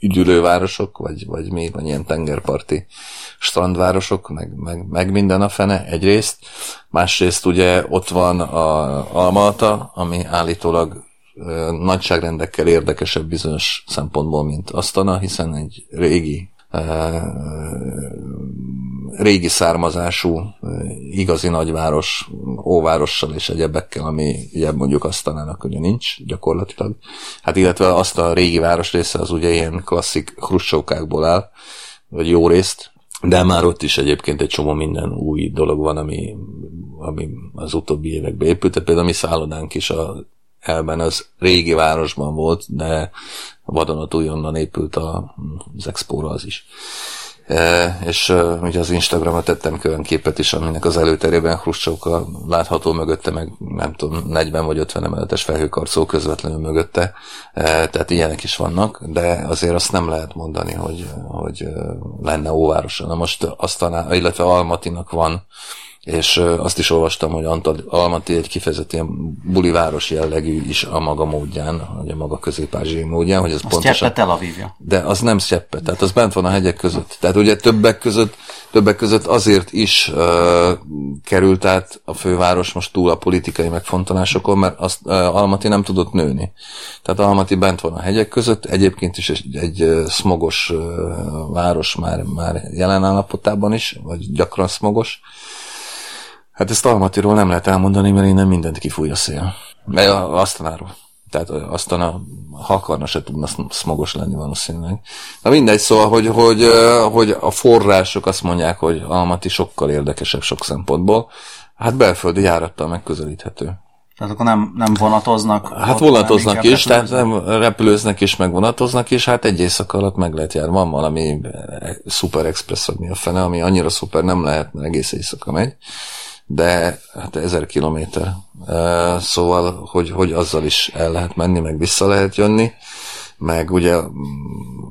üdülővárosok, vagy, vagy még vagy ilyen tengerparti strandvárosok, meg, meg, meg minden a fene egyrészt. Másrészt ugye ott van a Almalta, ami állítólag ö, nagyságrendekkel érdekesebb bizonyos szempontból, mint Asztana, hiszen egy régi régi származású, igazi nagyváros, óvárossal és egyebekkel, ami ugye mondjuk Asztanának ugye nincs gyakorlatilag. Hát illetve azt a régi város része az ugye ilyen klasszik hrussókákból áll, vagy jó részt, de már ott is egyébként egy csomó minden új dolog van, ami, ami az utóbbi években épült. Tehát Például a mi szállodánk is a elben az régi városban volt, de vadonatúj onnan épült a, az expóra az is. E, és e, ugye az Instagramra tettem olyan képet is, aminek az előterében Hruscsóka látható mögötte, meg nem tudom, 40 vagy 50 emeletes felhőkarcó közvetlenül mögötte, e, tehát ilyenek is vannak, de azért azt nem lehet mondani, hogy, hogy lenne óvárosa. Na most aztán, illetve Almatinak van és azt is olvastam, hogy Antal- Almaty egy kifejezetten buliváros jellegű is a maga módján, vagy a maga közép módján, hogy ez Azt pontosan... Tel Avivja. De az nem Szeppe, tehát az bent van a hegyek között. Tehát ugye többek között, többek között azért is ö, került át a főváros most túl a politikai megfontolásokon, mert azt ö, Almaty nem tudott nőni. Tehát Almaty bent van a hegyek között, egyébként is egy, egy smogos ö, város már, már jelen állapotában is, vagy gyakran smogos. Hát ezt Almatyról nem lehet elmondani, mert innen mindent kifúj a szél. Mert a- Asztanáról. Tehát aztán, a, ha akarna, se tudna smogos lenni valószínűleg. Na mindegy, szóval, hogy, hogy, hogy a források azt mondják, hogy Almaty sokkal érdekesebb sok szempontból. Hát belföldi járattal megközelíthető. Tehát akkor nem, nem vonatoznak. Hát vonatoznak is, tehát nem repülőznek is, meg vonatoznak is, hát egy éjszaka alatt meg lehet járni. Van valami Super Express, vagy mi a fene, ami annyira szuper nem lehet, mert egész éjszaka megy, de hát ezer kilométer. Szóval, hogy, hogy azzal is el lehet menni, meg vissza lehet jönni, meg ugye mm,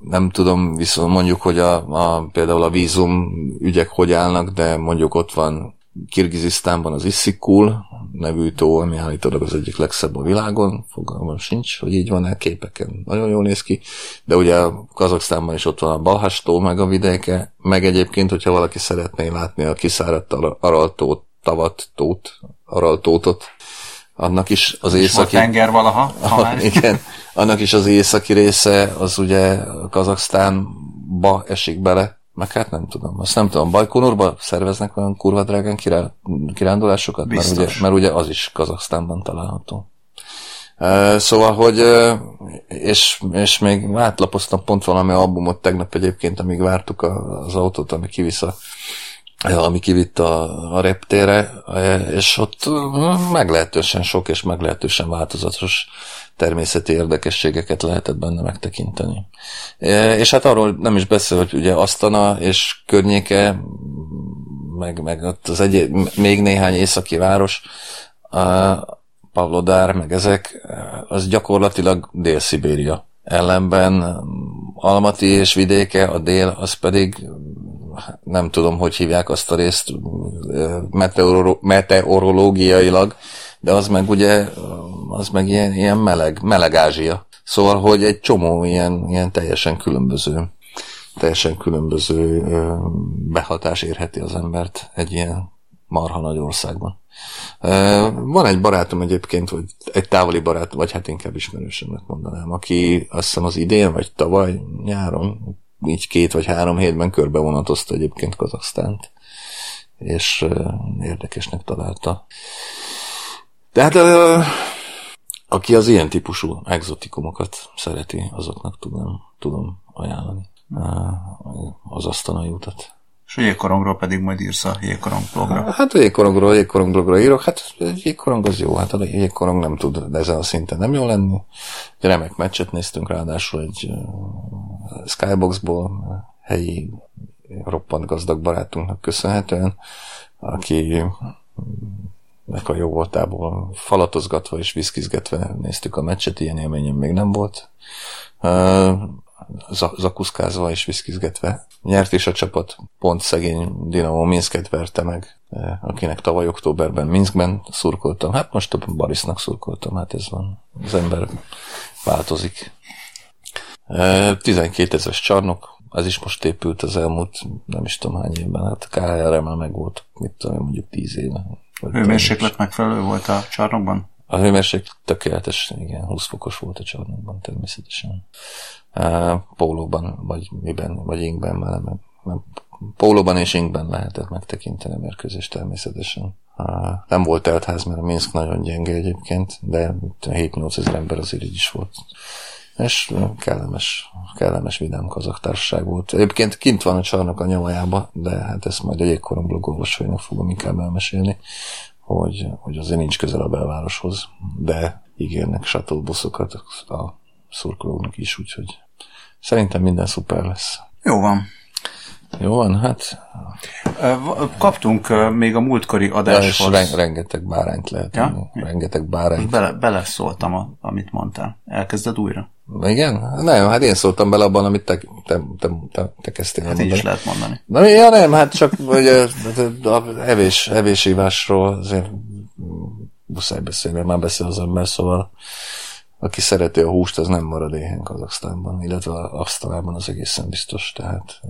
nem tudom, viszont mondjuk, hogy a, a, például a vízum ügyek hogy állnak, de mondjuk ott van Kirgizisztánban az Isszikul nevű tó, ami állítólag az egyik legszebb a világon, fogalmam sincs, hogy így van-e, képeken nagyon jól néz ki, de ugye Kazaksztánban is ott van a Balhas tó, meg a vidéke, meg egyébként, hogyha valaki szeretné látni a kiszáradt Ar- Araltót, tavat, tót, Araltótot, annak is az És északi... tenger valaha, ha Ah, már. igen, annak is az északi része, az ugye Kazaksztánba esik bele, meg hát nem tudom, azt nem tudom, Bajkonurba szerveznek olyan kurva drágán kirá, kirándulásokat, mert ugye, Biztos. mert ugye az is Kazaksztánban található. Uh, szóval, hogy uh, és, és még átlapoztam pont valami albumot tegnap egyébként, amíg vártuk a, az autót, ami kivisz a, ami kivitt a, a reptére, eh, és ott meglehetősen sok és meglehetősen változatos természeti érdekességeket lehetett benne megtekinteni. E, És hát arról nem is beszél, hogy ugye Asztana és környéke, meg, meg ott az egy, még néhány északi város, a Pavlodár, meg ezek, az gyakorlatilag Dél-Szibéria. Ellenben Almaty és vidéke, a dél, az pedig nem tudom, hogy hívják azt a részt meteoro- meteorológiailag, de az meg ugye, az meg ilyen, ilyen meleg, meleg Ázsia. Szóval, hogy egy csomó ilyen, ilyen teljesen különböző, teljesen különböző behatás érheti az embert egy ilyen marha nagy országban. Van egy barátom egyébként, vagy egy távoli barát, vagy hát inkább ismerősömnek mondanám, aki azt hiszem az idén, vagy tavaly nyáron, így két vagy három hétben körbevonatozta egyébként Kazaksztánt, és érdekesnek találta. Tehát aki az ilyen típusú exotikumokat szereti, azoknak tudom, tudom ajánlani az asztanai utat. És a jégkorongról pedig majd írsz a jégkorong blogra. Hát a jégkorongról, a jégkorong írok, hát a jégkorong az jó, hát a jégkorong nem tud ezen a szinten nem jól lenni. Remek meccset néztünk ráadásul egy Skyboxból, helyi roppant gazdag barátunknak köszönhetően, aki nek a jó voltából falatozgatva és viszkizgetve néztük a meccset, ilyen élményem még nem volt. Zakuszkázva és viszkizgetve. Nyert is a csapat, pont szegény Dinamo Minsket verte meg, eh, akinek tavaly októberben Minskben szurkoltam. Hát most a Barisnak szurkoltam, hát ez van. Az ember változik. 12 eh, ezeres csarnok, ez is most épült az elmúlt, nem is tudom hány évben, hát KHR már meg volt, mit tudom, mondjuk 10 éve. Hőmérséklet megfelelő volt a csarnokban? A hőmérséklet tökéletes, igen, 20 fokos volt a csarnokban természetesen pólóban, vagy miben, vagy inkben, mert, mert pólóban és inkben lehetett megtekinteni a mérkőzést természetesen. Nem volt teltház, mert a Minsk nagyon gyenge egyébként, de 7-8 ezer ember azért így is volt. És kellemes, kellemes vidám kazak társaság volt. Egyébként kint van a csarnok a nyavajába, de hát ezt majd egy korom blog olvasóinak fogom inkább elmesélni, hogy, hogy azért nincs közel a belvároshoz, de ígérnek shuttle buszokat a szurkolóknak is, úgyhogy szerintem minden szuper lesz. Jó van. Jó van, hát... Kaptunk még a múltkori adáshoz... Ja, rengeteg bárányt lehet ja? Adni. Rengeteg bárányt. Bele, beleszóltam, a, amit mondtál. Elkezded újra? Igen? Nem, hát én szóltam bele abban, amit te, te, te, te, te kezdtél hát így is lehet mondani. Na, ja nem, hát csak ugye, a evés, evésívásról azért muszáj beszélni, már beszél az ember, szóval aki szereti a húst, az nem marad éhen Kazaksztánban, illetve a asztalában az egészen biztos, tehát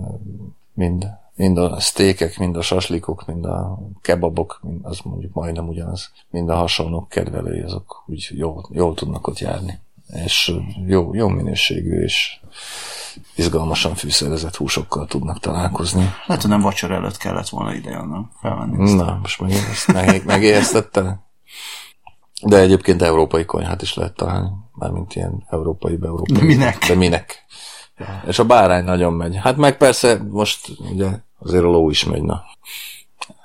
mind, mind a sztékek, mind a saslikok, mind a kebabok, az mondjuk majdnem ugyanaz, mind a hasonlók kedvelői, azok úgy jól, jól tudnak ott járni. És jó, jó minőségű és izgalmasan fűszerezett húsokkal tudnak találkozni. Lehet, hogy nem vacsora előtt kellett volna ide jönnöm, felvenni. Na, most meg ezt megéheztettel? De egyébként európai konyhát is lehet találni, mármint ilyen európai, európai. De minek? De minek? Ja. És a bárány nagyon megy. Hát meg persze most ugye azért a ló is megy, na.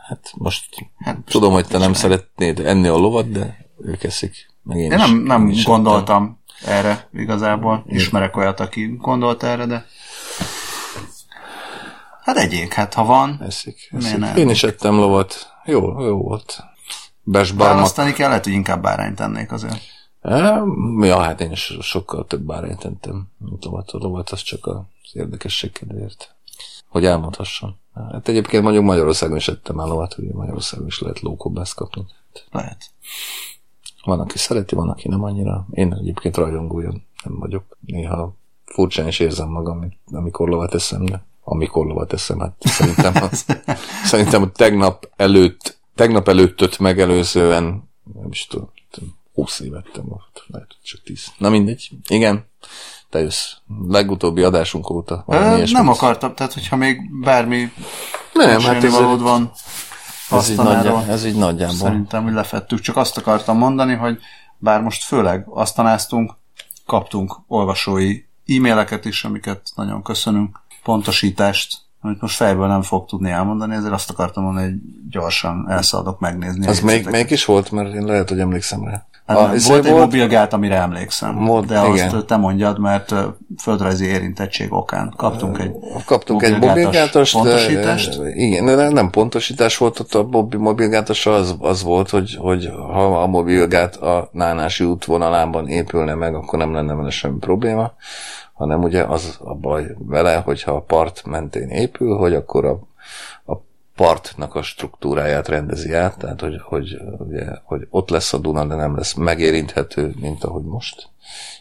Hát most hát tudom, hogy te nem megy. szeretnéd enni a lovat, de ők eszik. Meg én, én nem, nem én gondoltam ettem. erre igazából. Ismerek olyat, aki gondolt erre, de hát egyék, hát ha van. Eszik, eszik. Én is ettem lovat. Jó, jó volt. Besbarmak. Választani kell, lehet, hogy inkább bárányt tennék azért. Ja, hát én sokkal több bárányt tentem, mint. A lovat az csak az érdekesség kedvéért. Hogy elmondhassam. Hát egyébként mondjuk Magyarországon is ettem el lovat, hogy Magyarországon is lehet lókobászt kapni. Lehet. Van, aki szereti, van, aki nem annyira. Én egyébként rajongója nem vagyok. Néha furcsán is érzem magam, amikor lovat eszem, de amikor lovat eszem, hát szerintem, az, szerintem a tegnap előtt tegnap előttöt megelőzően, nem is tudom, 20 évettem volt, lehet, csak 10. Na mindegy, igen, te jössz. Legutóbbi adásunk óta. Ö, nem akartam, tehát hogyha még bármi nem, hát ez valód van, ez így, nagyjá, ez így nagyjából. Szerintem, hogy lefettük. Csak azt akartam mondani, hogy bár most főleg asztanáztunk, kaptunk olvasói e-maileket is, amiket nagyon köszönünk, pontosítást, amit most fejből nem fog tudni elmondani, ezért azt akartam mondani, hogy gyorsan elszaladok megnézni. Az még, még is volt, mert én lehet, hogy emlékszem rá. Hát, a, volt egy volt, mobilgát, amire emlékszem, volt, de igen. azt te mondjad, mert földrajzi érintettség okán kaptunk egy Kaptunk egy mobilgátost, pontosítást. De, igen, nem pontosítás volt ott a mobilgátos, az, az volt, hogy, hogy ha a mobilgát a Nánási útvonalában épülne meg, akkor nem lenne vele semmi probléma hanem ugye az a baj vele, hogyha a part mentén épül, hogy akkor a, a partnak a struktúráját rendezi át, tehát hogy, hogy, ugye, hogy ott lesz a Duna, de nem lesz megérinthető, mint ahogy most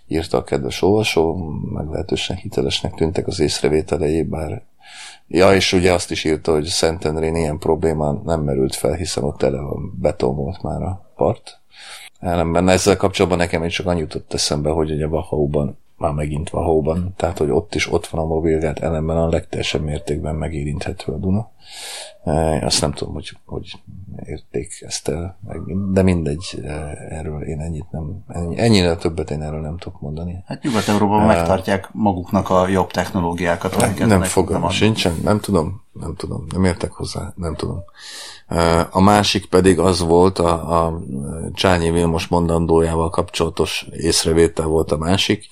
írta a kedves olvasó, meglehetősen hitelesnek tűntek az észrevételei, bár Ja, és ugye azt is írta, hogy Szentendrén ilyen probléma nem merült fel, hiszen ott tele van beton volt már a part. Ellenben ezzel kapcsolatban nekem egy csak annyit jutott eszembe, hogy ugye Vahauban, már megint Vahauban, tehát hogy ott is ott van a mobilgát, ellenben a legteljesebb mértékben megérinthető a Duna. Azt nem tudom, hogy, hogy érték ezt el, de mindegy, erről én ennyit nem, ennyi, ennyire többet én erről nem tudok mondani. Hát Nyugat-Európában uh, megtartják maguknak a jobb technológiákat. Nem, nem fogom, sincsen, nem tudom, nem tudom, nem értek hozzá, nem tudom. A másik pedig az volt, a, a Csányi Vilmos mondandójával kapcsolatos észrevétel volt a másik,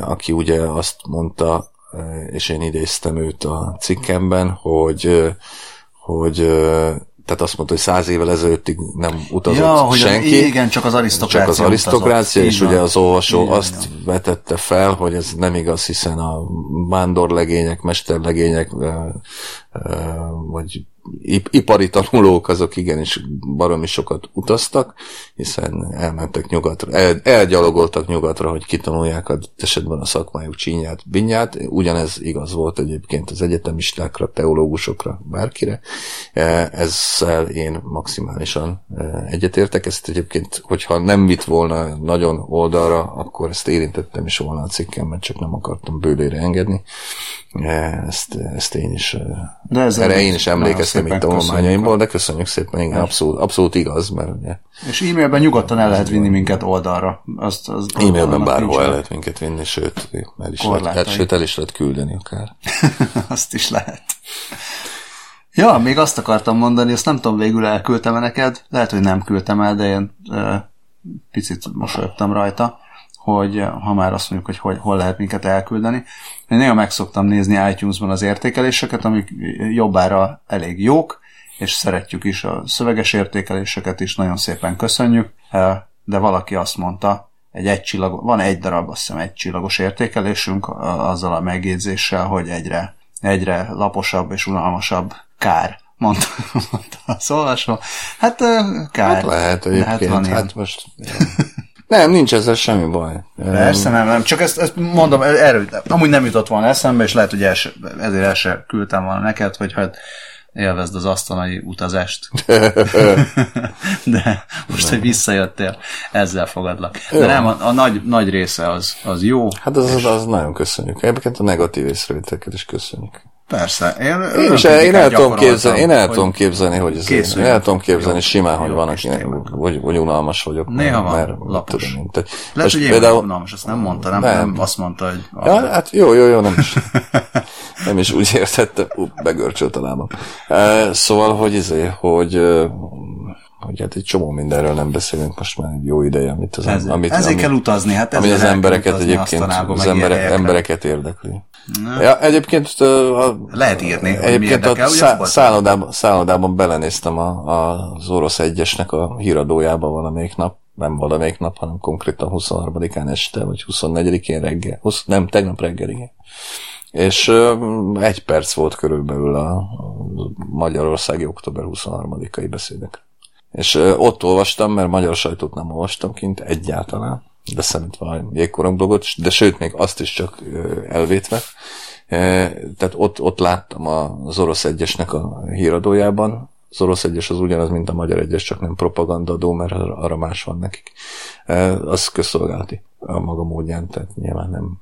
aki ugye azt mondta, és én idéztem őt a cikkemben, hogy hogy tehát azt mondta, hogy száz évvel ezelőttig nem utazott ja, hogy senki. igen, csak az arisztokrácia. Csak az arisztokrácia, és ugye az olvasó igen, azt igen. vetette fel, hogy ez nem igaz, hiszen a vándorlegények, mesterlegények, vagy ipari tanulók azok igenis baromi sokat utaztak, hiszen elmentek nyugatra, el, elgyalogoltak nyugatra, hogy kitanulják a esetben a szakmájuk csínyát, binyát. Ugyanez igaz volt egyébként az egyetemistákra, teológusokra, bárkire. E, ezzel én maximálisan e, egyetértek. Ezt egyébként, hogyha nem vitt volna nagyon oldalra, akkor ezt érintettem is volna a cikkemben, csak nem akartam bőlére engedni. E, ezt, ezt én is, de erre én is emlékeztem itt tanulmányaimból, de köszönjük szépen, igen, abszolút, abszolút igaz, mert ugye. És e-mailben nyugodtan el lehet vinni minket oldalra. Azt, az e-mailben bárhol el lehet minket vinni, sőt, el is lehet, hát, sőt, el is lehet küldeni akár. azt is lehet. Ja, még azt akartam mondani, azt nem tudom, végül elküldtem-e neked, lehet, hogy nem küldtem el, de én uh, picit mosolyogtam rajta hogy eh, ha már azt mondjuk, hogy, hogy hol lehet minket elküldeni. Én néha meg szoktam nézni iTunes-ban az értékeléseket, amik jobbára elég jók, és szeretjük is a szöveges értékeléseket is, nagyon szépen köszönjük, eh, de valaki azt mondta, egy egy csillag, van egy darab, azt hiszem egy csillagos értékelésünk azzal a megjegyzéssel, hogy egyre, egyre laposabb és unalmasabb kár mondta, mondta az olvasó. Hát eh, kár. Hát lehet hát egyébként, hát, hát most... Nem, nincs ezzel semmi baj. Persze nem, nem. Csak ezt, ezt mondom, erről, amúgy nem jutott volna eszembe, és lehet, hogy el se, ezért el se küldtem volna neked, hogy hát élvezd az asztalai utazást. De most, hogy visszajöttél, ezzel fogadlak. De jó. nem, a, a nagy, nagy része az, az jó. Hát az, az, az nagyon köszönjük. Egyébként a negatív észrevételeket is köszönjük. Persze. Én, én is én el tudom képzelni, én el tudom képzelni, hogy ez én el tudom képzelni jó, simán, hogy van, akinek, vagy, vagy unalmas vagyok. Néha van, mert, lapos. Tudom, mint, Lehet, hogy például, unalmas, azt nem mondta, nem, nem, nem azt mondta, hogy... Ja, hát jó, jó, jó, nem is. nem is úgy értette, ú, begörcsölt a lábam. Szóval, hogy izé, hogy hogy hát egy csomó mindenről nem beszélünk most már egy jó ideje, amit az, Ez, amit, ezért ami, kell utazni, hát ami az embereket egyébként, az emberek, embereket érdekli. Na. Ja, egyébként a, lehet írni, hogy egyébként érdekel, a szá, szállodában, szállodában belenéztem a, a, az orosz egyesnek a híradójába valamelyik nap, nem valamelyik nap, hanem konkrétan 23-án este, vagy 24-én reggel, 20, nem, tegnap reggel, igen. És uh, egy perc volt körülbelül a, a Magyarországi október 23-ai beszédek. És uh, ott olvastam, mert magyar sajtót nem olvastam kint egyáltalán, beszámítva a jégkorong blogot, de sőt, még azt is csak elvétve. Tehát ott, ott láttam az orosz egyesnek a híradójában, az orosz egyes az ugyanaz, mint a magyar egyes, csak nem propagandadó, mert arra más van nekik. Az közszolgálati a maga módján, tehát nyilván nem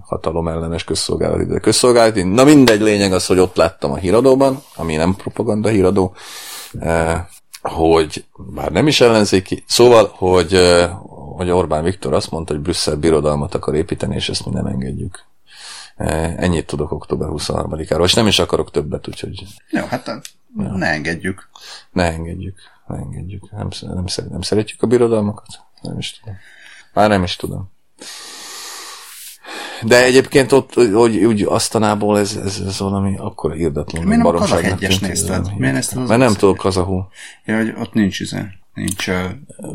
hatalom ellenes közszolgálati, de közszolgálati. Na mindegy, lényeg az, hogy ott láttam a híradóban, ami nem propaganda híradó, hogy bár nem is ellenzéki, szóval, hogy hogy Orbán Viktor azt mondta, hogy Brüsszel birodalmat akar építeni, és ezt mi nem engedjük. E, ennyit tudok október 23-áról, és nem is akarok többet, úgyhogy... Jó, hát ja. ne engedjük. Ne engedjük, ne engedjük. Nem, nem, nem szeretjük a birodalmakat? Nem is tudom. Már nem is tudom. De egyébként ott, hogy úgy asztanából ez, ez, ez valami akkor írdatlan. Miért nem a kazak egyes nézted? Miért nézted az Mert nem tudok kazahú. Ja, hogy ott nincs izé. Nincs,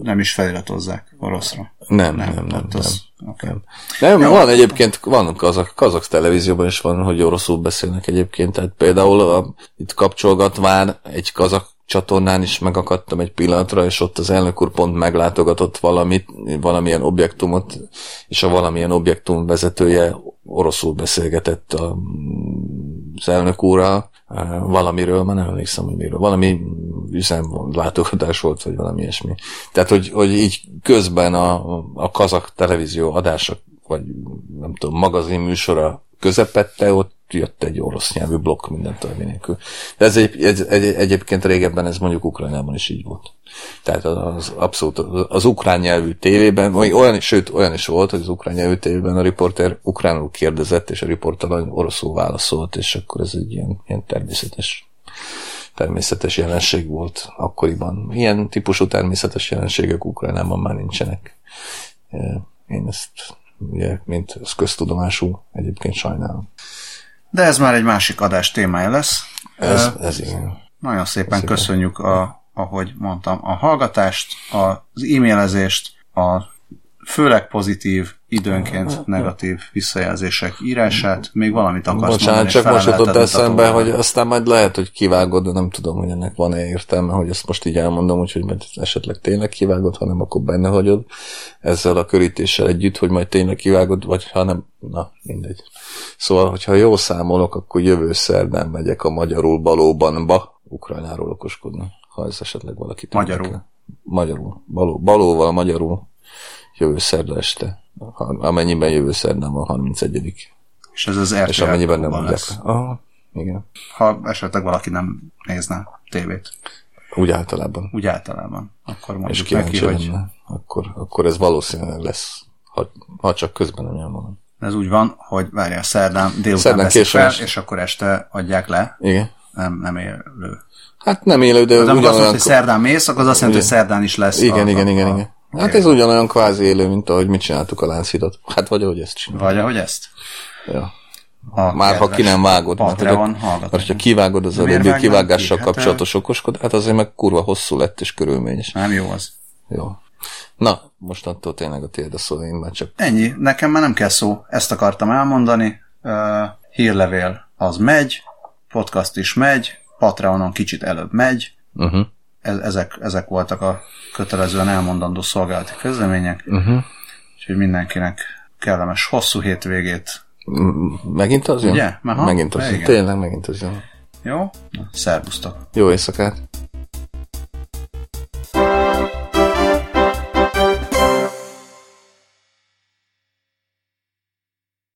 nem is feliratozzák oroszra. Nem, nem, nem. nem, az, nem. Okay. nem Jó, van egyébként, van kazak, kazak televízióban is van, hogy oroszul beszélnek egyébként, tehát például a, itt kapcsolgatván egy kazak csatornán is megakadtam egy pillanatra, és ott az elnök úr pont meglátogatott valamit, valamilyen objektumot, és a valamilyen objektum vezetője oroszul beszélgetett a az elnök úrral, valamiről, már nem emlékszem, hogy miről, valami üzem látogatás volt, vagy valami ilyesmi. Tehát, hogy, hogy így közben a, a kazak televízió adása, vagy nem tudom, magazin műsora közepette, ott jött egy orosz nyelvű blokk minden törvény nélkül. De ez egy, egy, egy, egyébként régebben ez mondjuk Ukrajnában is így volt. Tehát az abszolút az ukrán nyelvű tévében, vagy olyan, sőt olyan is volt, hogy az ukrán nyelvű tévében a riporter ukránul kérdezett, és a riporter oroszul válaszolt, és akkor ez egy ilyen, ilyen természetes természetes jelenség volt akkoriban. Ilyen típusú természetes jelenségek Ukrajnában már nincsenek. Én ezt ugye, mint ez köztudomású, egyébként sajnálom. De ez már egy másik adás témája lesz. Ez, ez igen. Nagyon szépen ez köszönjük, a, ahogy mondtam, a hallgatást, az e-mailezést, a főleg pozitív, időnként negatív visszajelzések írását. Még valamit akarsz Bocsánat, mondani, csak most jutott eszembe, hogy aztán majd lehet, hogy kivágod, de nem tudom, hogy ennek van-e értelme, hogy ezt most így elmondom, úgyhogy mert esetleg tényleg kivágod, hanem akkor benne hagyod ezzel a körítéssel együtt, hogy majd tényleg kivágod, vagy ha nem, na, mindegy. Szóval, hogyha jól számolok, akkor jövő szerdán megyek a magyarul balóbanba, Ukrajnáról okoskodni, ha ez esetleg valaki Magyarul. Magyarul. Baló, balóval magyarul jövő szerda este. Amennyiben jövő szerdán van 31 És ez az RTL És amennyiben nem mondják. Aha, igen. Ha esetleg valaki nem nézne tévét. Úgy általában. Úgy általában. Akkor mondjuk és neki, lenne, hogy... Akkor, akkor ez valószínűleg lesz. Ha, ha csak közben nem elmondom. Ez úgy van, hogy várjál, szerdán délután Szerdán veszik fel, későn. és akkor este adják le. Igen. Nem, nem élő. Hát nem élő, de De amikor azt mondod, ugyanolyan... hogy szerdán mész, akkor az azt jelenti, hogy szerdán is lesz. Igen, a, igen, igen, a, igen. Hát ez ugyanolyan kvázi élő, mint ahogy mit csináltuk a Lánchidat. Hát vagy ahogy ezt csináljuk. Vagy ahogy ezt. Ja. A Már ha ki nem vágod, Patreon hallgatók. mert ha kivágod az előbbi kivágással ki? Hát, kapcsolatos okoskodás, hát azért meg kurva hosszú lett és körülményes. Nem jó az. Jó. Na, mostantól tényleg a tiéd a szó, én már csak Ennyi, nekem már nem kell szó, ezt akartam elmondani. Uh, hírlevél az megy, podcast is megy, Patreonon kicsit előbb megy, uh-huh. Ezek, ezek voltak a kötelezően elmondandó szolgálati közlemények, Uh-huh. úgyhogy mindenkinek kellemes hosszú hétvégét. Megint az jön? Ugye? Aha, Megint az jön. Tényleg megint az jön. Jó? Na, szervusztok! Jó éjszakát!